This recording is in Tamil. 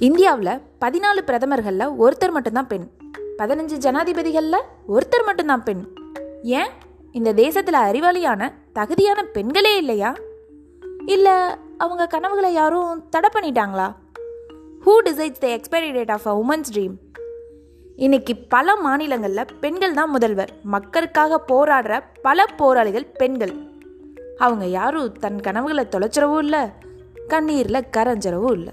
இந்தியாவில் பதினாலு பிரதமர்களில் ஒருத்தர் மட்டும்தான் பெண். பதினஞ்சு ஜனாதிபதிகளில் ஒருத்தர் மட்டும்தான் பெண். ஏன்? இந்த தேசத்தில் அறிவாளியான தகுதியான பெண்களே இல்லையா? இல்லை அவங்க கனவுகளை யாரும் தடை பண்ணிட்டாங்களா? Who decides the expiry date of a woman's dream இன்னைக்கு பல மாநிலங்களில் பெண்கள் தான் முதல்வர். மக்களுக்காக போராடுற பல போராளிகள் பெண்கள். அவங்க யாரும் தன் கனவுகளை தொலைச்சிடவும் இல்லை கண்ணீரில் கரைஞ்சிடவும் இல்லை.